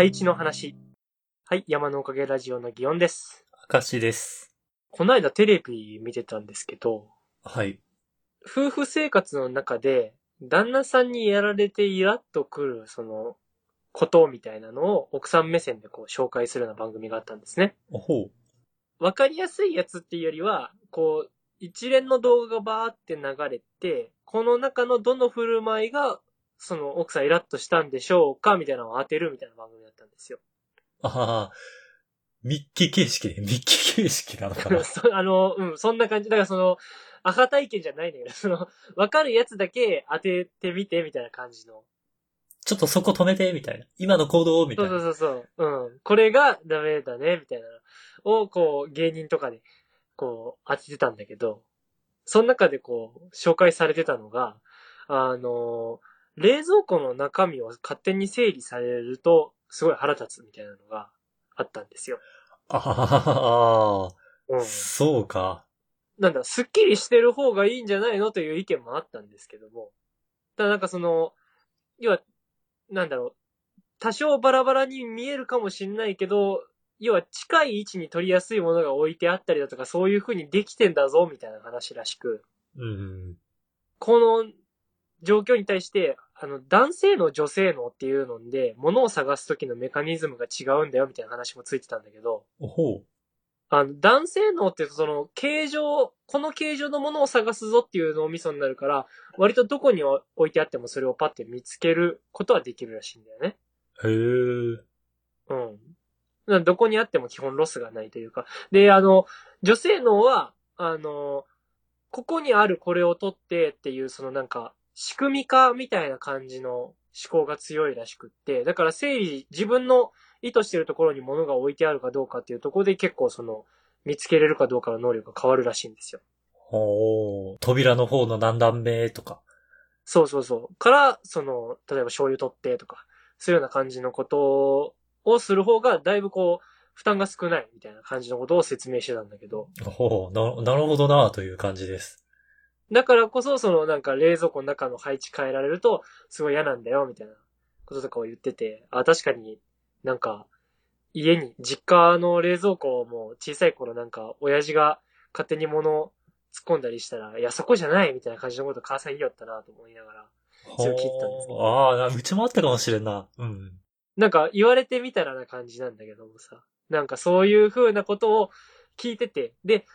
配置の話。はい、山のおかげラジオの祇園です。明石です。この間テレビ見てたんですけど、はい。夫婦生活の中で、旦那さんにやられてイラッとくる、その、ことみたいなのを奥さん目線でこう紹介するような番組があったんですね。おほう。わかりやすいやつっていうよりは、こう、一連の動画がバーって流れて、この中のどの振る舞いが、その奥さんイラッとしたんでしょうかみたいなのを当てるみたいな番組だったんですよ。ああ、ミッキー形式ね。ミッキー形式なのかな。そあの、うん、そんな感じ。だからその、アハ体験じゃないんだけど、その、わかるやつだけ当ててみてみたいな感じの。ちょっとそこ止めて、みたいな。今の行動みたそいうな。そうそうそう。うん。これがダメだね、みたいなのを、こう、芸人とかで、こう、当ててたんだけど、その中でこう、紹介されてたのが、あの、冷蔵庫の中身を勝手に整理されると、すごい腹立つみたいなのがあったんですよ。ああ、うん。そうか。なんだ、すっきりしてる方がいいんじゃないのという意見もあったんですけども。ただなんかその、要は、なんだろう、多少バラバラに見えるかもしんないけど、要は近い位置に取りやすいものが置いてあったりだとか、そういう風にできてんだぞ、みたいな話らしく、うん。この状況に対して、あの、男性の女性のっていうので、物を探す時のメカニズムが違うんだよ、みたいな話もついてたんだけど、おほう。あの、男性脳ってその、形状、この形状のものを探すぞっていう脳みそになるから、割とどこに置いてあってもそれをパッて見つけることはできるらしいんだよね。へえ。うん。どこにあっても基本ロスがないというか。で、あの、女性脳は、あの、ここにあるこれを取ってっていう、そのなんか、仕組み化みたいな感じの思考が強いらしくって、だから整理、自分の意図してるところに物が置いてあるかどうかっていうところで結構その、見つけれるかどうかの能力が変わるらしいんですよ。ほう。扉の方の何段目とか。そうそうそう。から、その、例えば醤油取ってとか、そういうような感じのことをする方が、だいぶこう、負担が少ないみたいな感じのことを説明してたんだけど、ほう。な、なるほどなという感じです。だからこそ、そのなんか冷蔵庫の中の配置変えられると、すごい嫌なんだよ、みたいなこととかを言ってて、あ、確かになんか、家に、実家の冷蔵庫も小さい頃なんか、親父が勝手に物を突っ込んだりしたら、いや、そこじゃないみたいな感じのこと母さん言いよったなと思いながら、ほそう聞いてたんですけう。ああ、なうちもあったかもしれんな。うん。なんか言われてみたらな感じなんだけどもさ。なんかそういう風なことを聞いてて。で、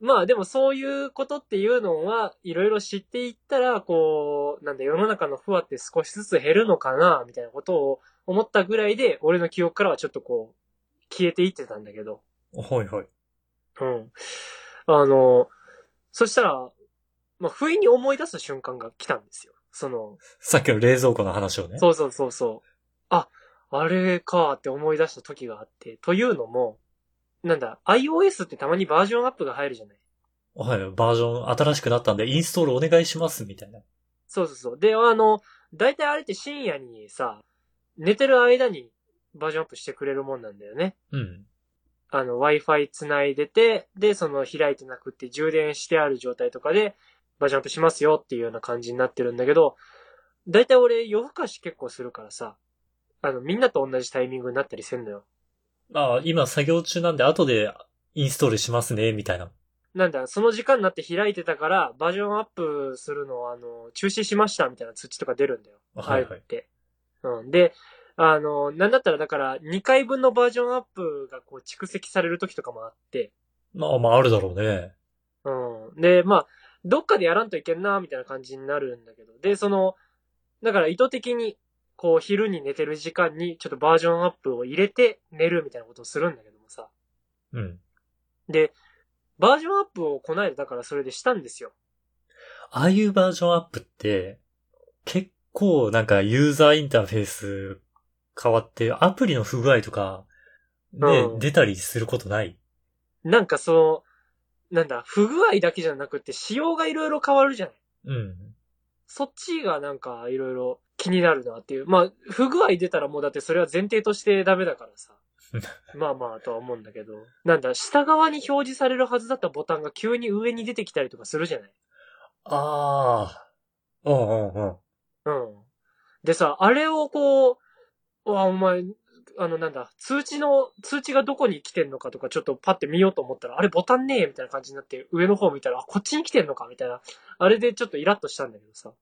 まあでもそういうことっていうのはいろいろ知っていったら、こう、なんだ世の中の不和って少しずつ減るのかな、みたいなことを思ったぐらいで、俺の記憶からはちょっとこう、消えていってたんだけど。はいはい。うん。あの、そしたら、まあ不意に思い出す瞬間が来たんですよ。その、さっきの冷蔵庫の話をね。そうそうそうそう。あ、あれかって思い出した時があって。というのも、なんだ、iOS ってたまにバージョンアップが入るじゃない？はい、バージョン新しくなったんで、インストールお願いします、みたいな。そうそうそう。で、あの、大体あれって深夜にさ、寝てる間にバージョンアップしてくれるもんなんだよね。うん。あの、Wi-Fi 繋いでて、で、その開いてなくって充電してある状態とかで、バージョンアップしますよっていうような感じになってるんだけど、大体俺夜更かし結構するからさ、あの、みんなと同じタイミングになったりせんのよ。ああ、今作業中なんで後でインストールしますね、みたいな。なんだ、その時間になって開いてたから、バージョンアップするのを、あの、中止しましたみたいな通知とか出るんだよ。はいはいあえて。うん。で、あの、なんだったらだから、2回分のバージョンアップがこう蓄積される時とかもあって、まあまああるだろうね。うん。で、まあ、どっかでやらんといけんな、みたいな感じになるんだけど。で、その、だから意図的に、こう、昼に寝てる時間に、ちょっとバージョンアップを入れて寝るみたいなことをするんだけどもさ。うん。で、バージョンアップをこないだだからそれでしたんですよ。ああいうバージョンアップって、結構なんかユーザーインターフェース変わって、アプリの不具合とか、ね、うん出たりすることない？なんかその、なんだ、不具合だけじゃなくて仕様がいろいろ変わるじゃないうん。そっちがなんかいろいろ気になるなっていう。まあ、不具合出たらもうだってそれは前提としてダメだからさ。まあまあとは思うんだけど。なんだ、下側に表示されるはずだったボタンが急に上に出てきたりとかするじゃない？ああ。うんうんうん。うん。でさ、あれをこう、うわ、お前、あの、なんだ、通知の、通知がどこに来てんのかとかちょっとパッて見ようと思ったら、あれボタンねえみたいな感じになって、上の方見たら、あ、こっちに来てんのかみたいな。あれでちょっとイラッとしたんだけどさ。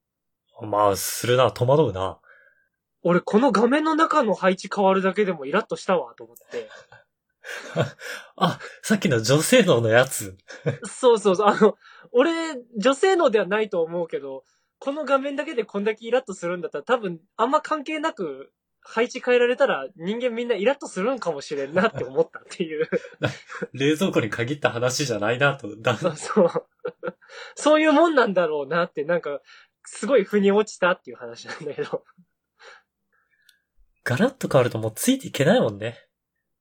まあ、するな、戸惑うな。俺、この画面の中の配置変わるだけでもイラッとしたわ、と思って。あ、さっきの女性能のやつ。そうそうそう。あの、俺、女性のではないと思うけど、この画面だけでこんだけイラッとするんだったら多分あんま関係なく配置変えられたら人間みんなイラッとするんかもしれんなって思ったっていう。冷蔵庫に限った話じゃないなと。だそうそう。そういうもんなんだろうなって、なんか、すごい腑に落ちたっていう話なんだけど。ガラッと変わるともうついていけないもんね。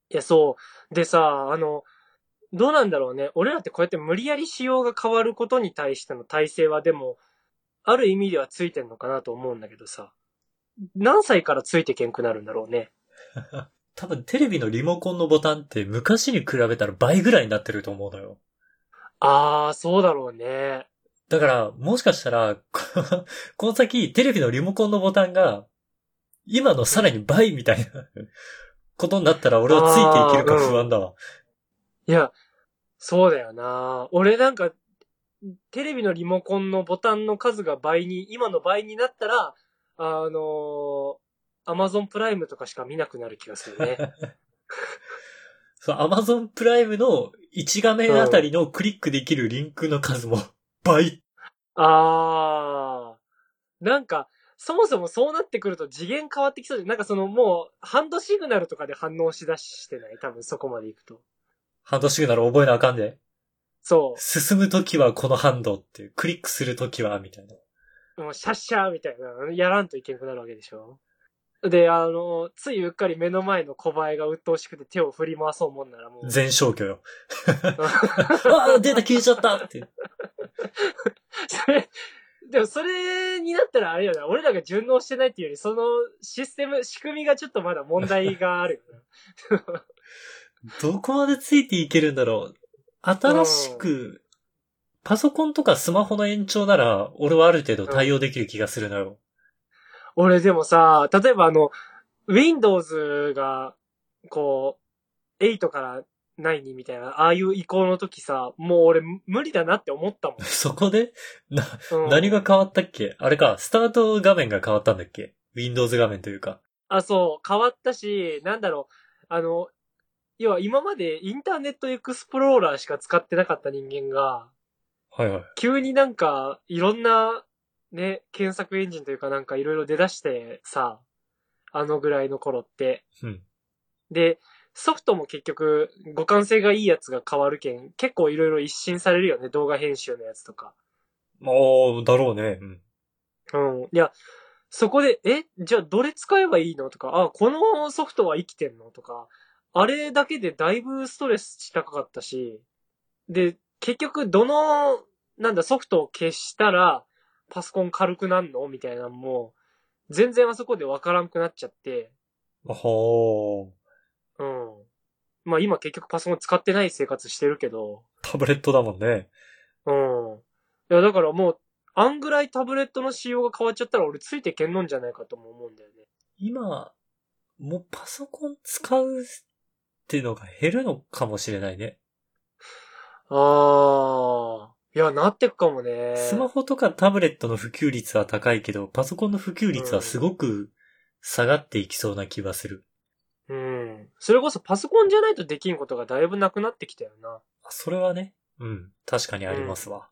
いや、そう。でさ、あの、どうなんだろうね。俺らってこうやって無理やり仕様が変わることに対しての体制はでも、ある意味ではついてんのかなと思うんだけどさ。何歳からついてけんくなるんだろうね。多分テレビのリモコンのボタンって昔に比べたら倍ぐらいになってると思うのよ。あー、そうだろうね。だから、もしかしたら、こ この先、テレビのリモコンのボタンが、今のさらに倍みたいな ことになったら俺はついていけるか不安だわ。いや、そうだよな。俺なんか、テレビのリモコンのボタンの数が倍に、今の倍になったら、あのアマゾンプライムとかしか見なくなる気がするね。そう、アマゾンプライムの1画面あたりのクリックできるリンクの数も 倍。あー。なんか、そもそもそうなってくると次元変わってきそうで、なんかそのもう、ハンドシグナルとかで反応しだしてない？多分そこまで行くと。ハンドシグナル覚えなあかんで。そ進むときはこのハンドっていう、クリックするときは、みたいな。う。もうシャッシャーみたいな、やらんといけなくなるわけでしょ。で、あの、ついうっかり目の前の小映えが鬱陶しくて手を振り回そうもんならもう。全消去よ。ああ、データ消えちゃったって。それ、でもそれになったらあれよな、俺らが順応してないっていうより、そのシステム、仕組みがちょっとまだ問題があるよな。どこまでついていけるんだろう。新しく、パソコンとかスマホの延長なら、俺はある程度対応できる気がするのよ。俺でもさ、例えばあの、Windows が、こう、8から9にみたいな、ああいう移行の時さ、もう俺無理だなって思ったもん。そこで、な、うん何が変わったっけ？あれか、スタート画面が変わったんだっけ ?Windows 画面というか。あ、そう、変わったし、なんだろう、あの、要は今までインターネットエクスプローラーしか使ってなかった人間が、はいはい。急になんか、いろんな、ね、検索エンジンというかなんかいろいろ出だしてさ、あのぐらいの頃って。うん。で、ソフトも結局、互換性がいいやつが変わるけん、結構いろいろ一新されるよね、動画編集のやつとか。おー、だろうね。うん。うん。いや、そこで、え、じゃあどれ使えばいいのとか、あ、このソフトは生きてんのとか、あれだけでだいぶストレス高かったし、で、結局どの、なんだ、ソフトを消したら、パソコン軽くなんの？みたいなのも、全然あそこでわからんくなっちゃって、ほー。うん。まあ今結局パソコン使ってない生活してるけど、タブレットだもんね。うん。いや、だからもう、あんぐらいタブレットの仕様が変わっちゃったら俺ついてけんのんじゃないかとも思うんだよね。今、もうパソコン使うっていうのが減るのかもしれないね。ああ。いや、なってくかもね。スマホとかタブレットの普及率は高いけど、パソコンの普及率はすごく下がっていきそうな気はする。うん。それこそパソコンじゃないとできんことがだいぶなくなってきたよな。あそれはね。うん。確かにありますわ。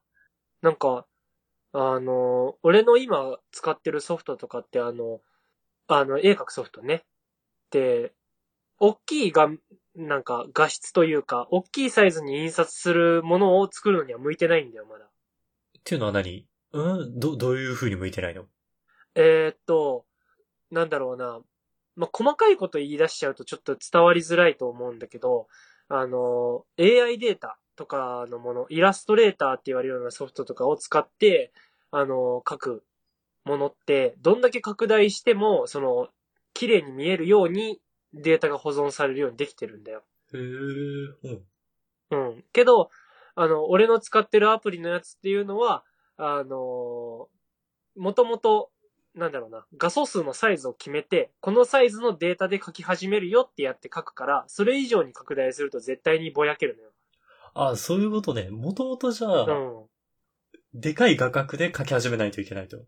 なんか、あの、俺の今使ってるソフトとかってあの、あの、絵描くソフトね。で、大きいが、なんか画質というか、大きいサイズに印刷するものを作るのには向いてないんだよ、まだ。っていうのは何？うん？ど、どういう風に向いてないの？えーっと、なんだろうな。まあ、細かいこと言い出しちゃうとちょっと伝わりづらいと思うんだけど、あの、AI データとかのもの、イラストレーターって言われるようなソフトとかを使って、あの、書くものって、どんだけ拡大しても、その、綺麗に見えるようにデータが保存されるようにできてるんだよ。へー。うん。うん。けど、あの、俺の使ってるアプリのやつっていうのは、あの、もともと、なんだろうな、画素数のサイズを決めて、このサイズのデータで書き始めるよってやって書くから、それ以上に拡大すると絶対にぼやけるのよ。あ、そういうことね。もともとじゃあ、うん。でかい画角で書き始めないといけないと。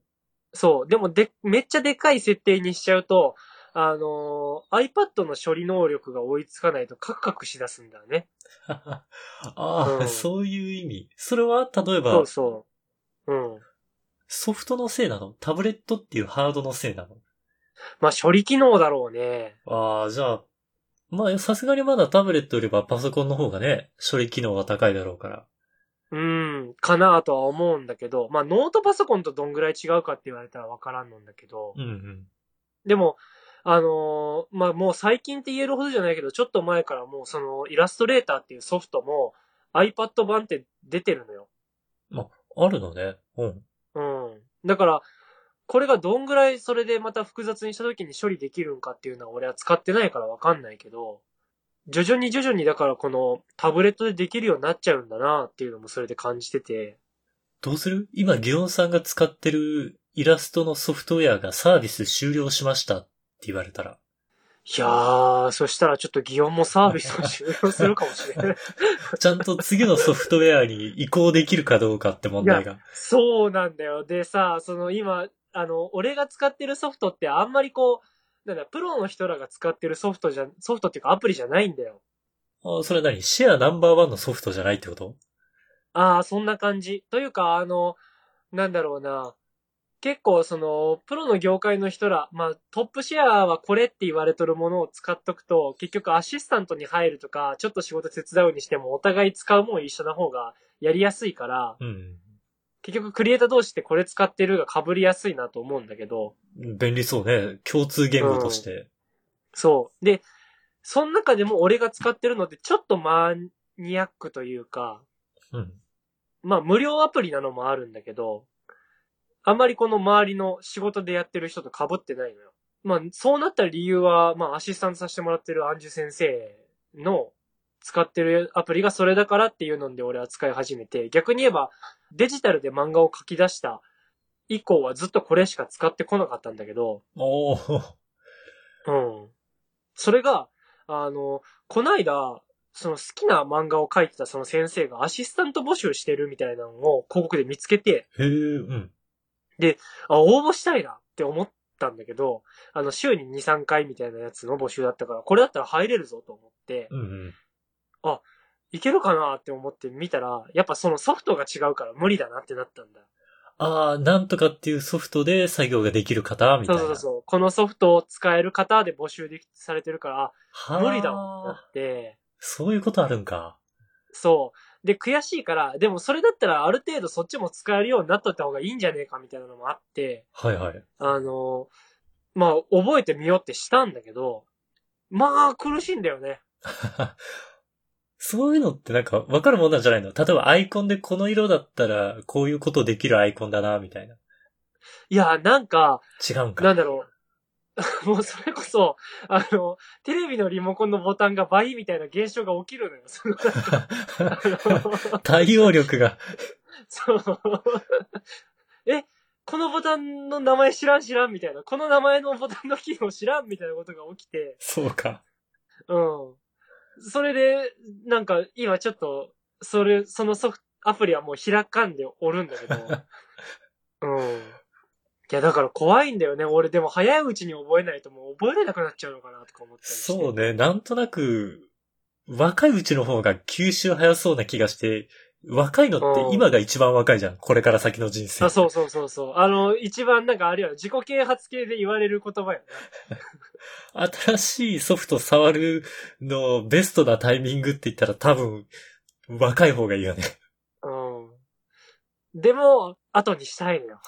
そう。でもで、めっちゃでかい設定にしちゃうと、あのー iPad の処理能力が追いつかないとカクカクしだすんだよね。ああ、うんそういう意味。それは、例えばそう、そう。うん。ソフトのせいなの？タブレットっていうハードのせいなの？まあ、処理機能だろうね。ああ、じゃあ、まあ、さすがにまだタブレットよりはパソコンの方がね、処理機能は高いだろうから。うん、かなとは思うんだけど、まあ、ノートパソコンとどんぐらい違うかって言われたらわからんのんだけど、うんうん。でも、あのーまあ、もう最近って言えるほどじゃないけど、ちょっと前からもうそのイラストレーターっていうソフトも iPad 版って出てるのよ。あるのね。うん。うん。だから、これがどんぐらいそれでまた複雑にした時に処理できるんかっていうのは俺は使ってないからわかんないけど、徐々に徐々にだからこのタブレットでできるようになっちゃうんだなっていうのもそれで感じてて、どうする？今、ギオンさんが使ってるイラストのソフトウェアがサービス終了しました言われたら。いやー、そしたらちょっと擬音もサービスを終了するかもしれない。ちゃんと次のソフトウェアに移行できるかどうかって問題が。そうなんだよ。でさ、その今、あの、俺が使ってるソフトってあんまりこう、なんだ、プロの人らが使ってるソフトじゃ、ソフトっていうかアプリじゃないんだよ。あそれは何？シェアナンバーワンのソフトじゃないってこと？ああ、そんな感じ。というか、あの、なんだろうな。結構、その、プロの業界の人ら、まあ、トップシェアはこれって言われとるものを使っとくと、結局アシスタントに入るとか、ちょっと仕事手伝うにしても、お互い使うもん一緒な方がやりやすいから、うん。結局クリエイター同士ってこれ使ってるが被りやすいなと思うんだけど、便利そうね。共通言語として。そう。で、その中でも俺が使ってるのってちょっとマニアックというか、うん。まあ無料アプリなのもあるんだけど、あんまりこの周りの仕事でやってる人と被ってないのよ。まあそうなった理由は、まあアシスタントさせてもらってるアンジュ先生の使ってるアプリがそれだからっていうので俺は使い始めて、逆に言えばデジタルで漫画を書き出した以降はずっとこれしか使ってこなかったんだけど、おー。うん。それが、あの、こないだ、その好きな漫画を描いてたその先生がアシスタント募集してるみたいなのを広告で見つけて、へえ、うん。あ、応募したいなって思ったんだけど、あの、週に2、3回みたいなやつの募集だったから、これだったら入れるぞと思って、うんうん。いけるかなって思って見たら、やっぱそのソフトが違うから無理だなってなったんだ。ああ、なんとかっていうソフトで作業ができる方みたいうな。そそうそう。このソフトを使える方で募集できされてるから、はあ無理だもんなって、そういうことあるんか。そう。で、悔しいから、でもそれだったらある程度そっちも使えるようになっといた方がいいんじゃねえかみたいなのもあって、はいはい。あの、まあ、覚えてみようってしたんだけど、まあ、苦しいんだよね。そういうのってなんかわかるもんなんじゃないの？例えばアイコンでこの色だったらこういうことできるアイコンだな、みたいな。いや、なんか、違うんか。なんだろう。もうそれこそ、あの、テレビのリモコンのボタンが倍みたいな現象が起きるのよ。その対応力が。そう。え、このボタンの名前知らん知らんみたいな。この名前のボタンの機能知らんみたいなことが起きて。そうか。うん。それで、なんか今ちょっと、それ、そのソフト、アプリはもう開かんでおるんだけど。うん。いや、だから怖いんだよね。俺でも早いうちに覚えないともう覚えれなくなっちゃうのかなとか思ったりして。そうね。なんとなく、若いうちの方が吸収早そうな気がして、若いのって今が一番若いじゃん。これから先の人生。あ、そうそうそうそう。あの、一番なんかあれよ、自己啓発系で言われる言葉や 新しいソフト触るのベストなタイミングって言ったら多分、若い方がいいよね。な。うん。でも、後にしたいのよ。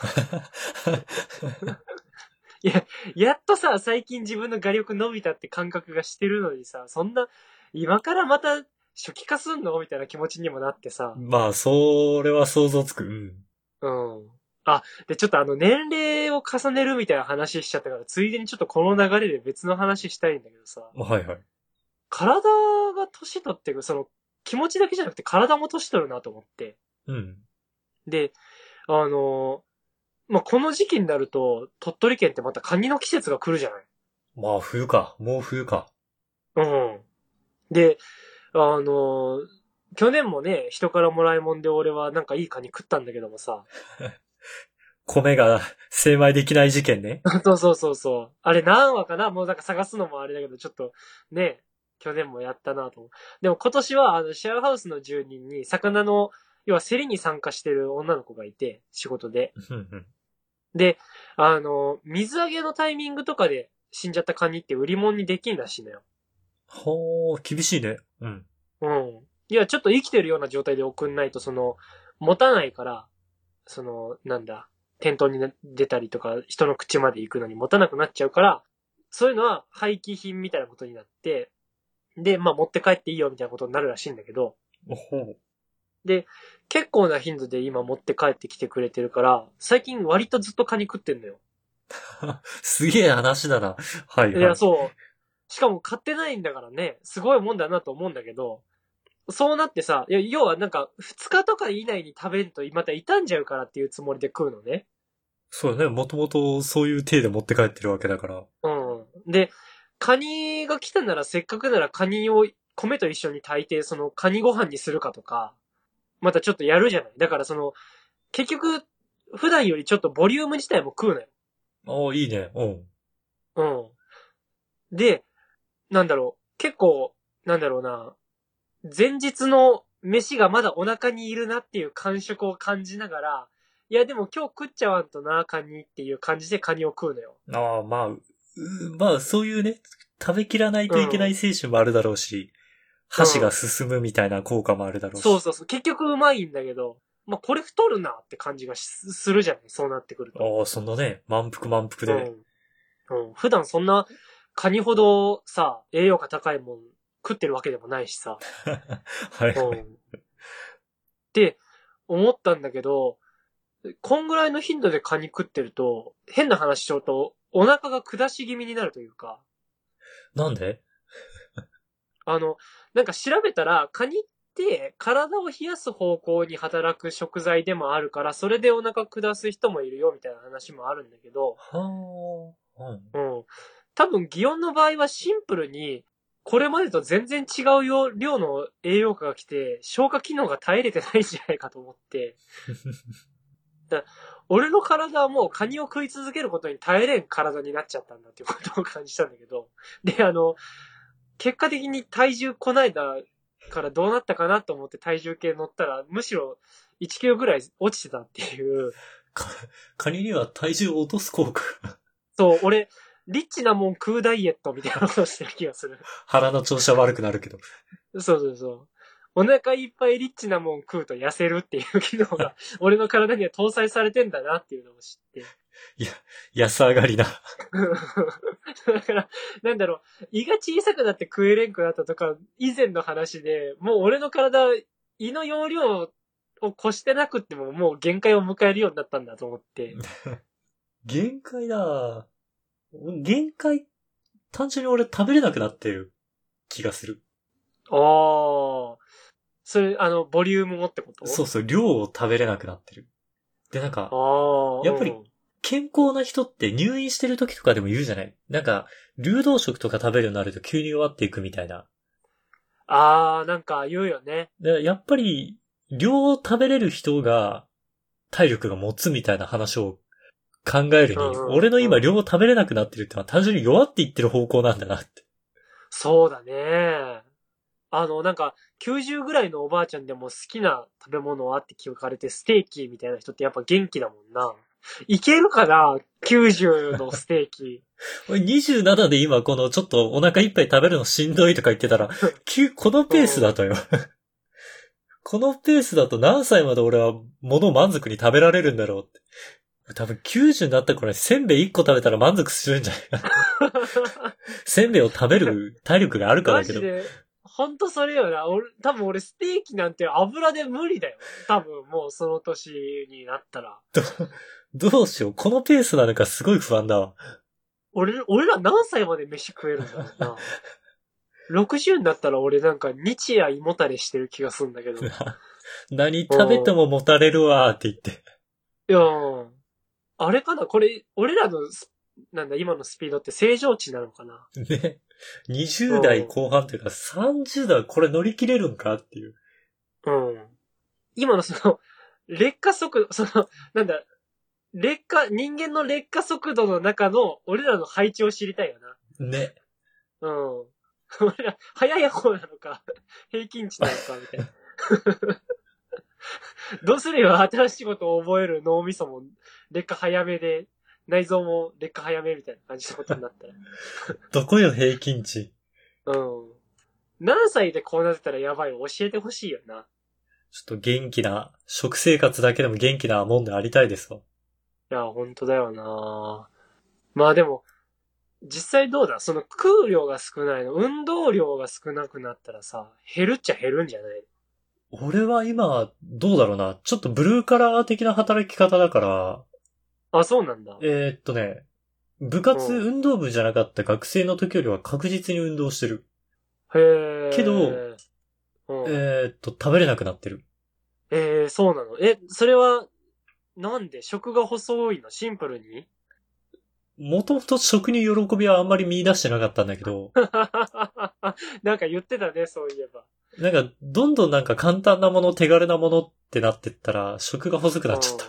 やっとさ、最近自分の画力伸びたって感覚がしてるのにさ、そんな、今からまた初期化すんのみたいな気持ちにもなってさ。まあ、それは想像つく。うん。うん。あ、で、ちょっとあの、年齢を重ねるみたいな話しちゃったから、ついでにちょっとこの流れで別の話したいんだけどさ、はいはい。体が年取ってく、その、気持ちだけじゃなくて体も年取るなと思って。うん。で、あの、まあ、この時期になると、鳥取県ってまたカニの季節が来るじゃないまあ、冬か。もう冬か。うん。で、あの、去年もね、人からもらいもんで俺はなんかいいカニ食ったんだけどもさ。米が精米できない事件ね。そうそうそうそう。あれ何話かな？もうなんか探すのもあれだけど、ちょっとね、去年もやったなと思う。でも今年はあのシェアハウスの住人に魚の、要は競りに参加してる女の子がいて、仕事で。で、あの、水揚げのタイミングとかで死んじゃったカニって売り物にできんらしいのよ。ほー、厳しいね。うん。うん。いや、ちょっと生きてるような状態で送んないと、その、持たないから、その、なんだ、店頭にな出たりとか、人の口まで行くのに持たなくなっちゃうから、そういうのは廃棄品みたいなことになって、で、まあ持って帰っていいよみたいなことになるらしいんだけど、ほう。結構な頻度で今持って帰ってきてくれてるから、最近割とずっとカニ食ってんのよ。すげえ話だな。はい、はい。いや、そう。しかも買ってないんだからね、すごいもんだなと思うんだけど、そうなってさ、いや、要はなんか、2日とか以内に食べるとまた傷んじゃうからっていうつもりで食うのね。そうだね。もともとそういう体で持って帰ってるわけだから。うん。で、カニが来たならせっかくならカニを米と一緒に炊いて、そのカニご飯にするかとか、またちょっとやるじゃない。だからその、結局、普段よりちょっとボリューム自体も食うのよ。ああ、いいね。うん。うん。で、なんだろう、結構、なんだろうな、前日の飯がまだお腹にいるなっていう感触を感じながら、いやでも今日食っちゃわんとな、カニっていう感じでカニを食うのよ。ああ、まあ、うまあ、そういうね、食べきらないといけない精神もあるだろうし、箸が進むみたいな効果もあるだろうし。そうそうそう。結局うまいんだけど、まあ、これ太るなって感じがしするじゃない？そうなってくると。ああ、そんなね、満腹満腹で。うん。うん。普段そんな、カニほどさ、栄養価高いもん食ってるわけでもないしさ。はい。うん。って思ったんだけど、こんぐらいの頻度でカニ食ってると、変な話しちゃうと、お腹が下し気味になるというか、なんで？あの、なんか調べたら、カニって体を冷やす方向に働く食材でもあるから、それでお腹下す人もいるよみたいな話もあるんだけど、はあ。うん。うん。多分、擬音の場合はシンプルに、これまでと全然違うよ量の栄養価が来て、消化機能が耐えれてないんじゃないかと思って、俺の体はもうカニを食い続けることに耐えれん体になっちゃったんだっていうことを感じたんだけど、で、あの、結果的に体重こないだからどうなったかなと思って体重計乗ったら、むしろ1キロぐらい落ちてたっていう、か、カニには体重を落とす効果が。そう、俺、リッチなもん食うダイエットみたいなことをしてる気がする。腹の調子は悪くなるけど。そうそうそう。お腹いっぱいリッチなもん食うと痩せるっていう機能が、俺の体には搭載されてんだなっていうのを知って。安上がりな。だから、なんだろう、胃が小さくなって食えれんくなったとか、以前の話で、もう俺の体、胃の容量を越してなくってももう限界を迎えるようになったんだと思って。限界だ。限界、単純に俺食べれなくなってる気がする。ああ。それ、あの、ボリュームもってこと？そうそう、量を食べれなくなってる。で、なんか。やっぱりうん健康な人って入院してる時とかでも言うじゃない？なんか、流動食とか食べるようになると急に弱っていくみたいな。ああ、なんか言うよね。でやっぱり、量を食べれる人が体力が持つみたいな話を考えるに、うんうん俺の今量を食べれなくなってるってのは単純に弱っていってる方向なんだなって。そうだね。あの、なんか、90ぐらいのおばあちゃんでも好きな食べ物はって聞かれて、ステーキみたいな人ってやっぱ元気だもんな。いけるかな ?90 のステーキ。俺27で今このちょっとお腹いっぱい食べるのしんどいとか言ってたら、急このペースだとよ。このペースだと何歳まで俺は物を満足に食べられるんだろうって。多分90になった頃にせんべい1個食べたら満足するんじゃない？かな。せんべいを食べる体力があるからだけど。ほんとそれよな。俺、多分俺ステーキなんて油で無理だよ。多分もうその年になったら。どうしよう。このペースなのかすごい不安だわ。俺、俺ら何歳まで飯食えるんだろうな。60になったら俺なんか日夜胃もたれしてる気がするんだけど。い何食べてももたれるわーって言って。やーあれかなこれ、俺らのス、なんだ、今のスピードって正常値なのかなね。20代後半というか30代これ乗り切れるんかっていう。うん。今のその、劣化速度、その、なんだ、劣化、人間の劣化速度の中の俺らの配置を知りたいよな。ね。うん。俺ら、早い方なのか、平均値なのか、みたいな。どうすれば新しいことを覚える脳みそも劣化早めで、内臓も劣化早めみたいな感じのことになったら。どこよ平均値。うん。何歳でこうなってたらやばい教えてほしいよな。ちょっと元気な、食生活だけでも元気なもんでありたいですわ。いや、本当だよなまあでも、実際どうだ？その空量が少ないの、運動量が少なくなったらさ、減るっちゃ減るんじゃない？俺は今、どうだろうな。ちょっとブルーカラー的な働き方だから、あ、そうなんだ。えーっとね、部活うん運動部じゃなかった学生の時よりは確実に運動してる。へえ。けどうん、えーっと、食べれなくなってる。えー、そうなの？え、それは、なんで食が細いの？シンプルに？もともと食に喜びはあんまり見出してなかったんだけど、なんか言ってたね、そういえば。なんか、どんどんなんか簡単なもの、手軽なものってなってったら、食が細くなっちゃった。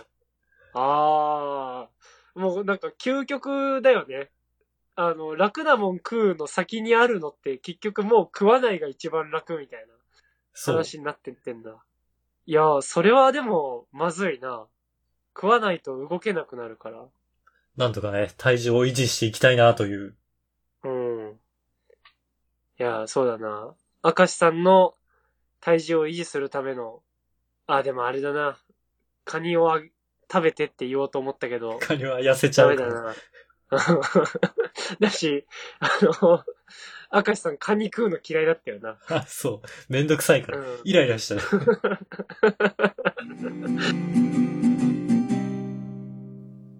ああ、もうなんか究極だよね。あの、楽なもん食うの先にあるのって結局もう食わないが一番楽みたいな。話になってってんだ。いやー、それはでも、まずいな。食わないと動けなくなるから。なんとかね、体重を維持していきたいなという。うん。いやー、そうだな。明石さんの体重を維持するための、あ、でもあれだな。カニを食べてって言おうと思ったけど、カニは痩せちゃダメだうから。な。だし、あの、明石さんカニ食うの嫌いだったよな。あ、そう。めんどくさいから。うんイライラしちゃう。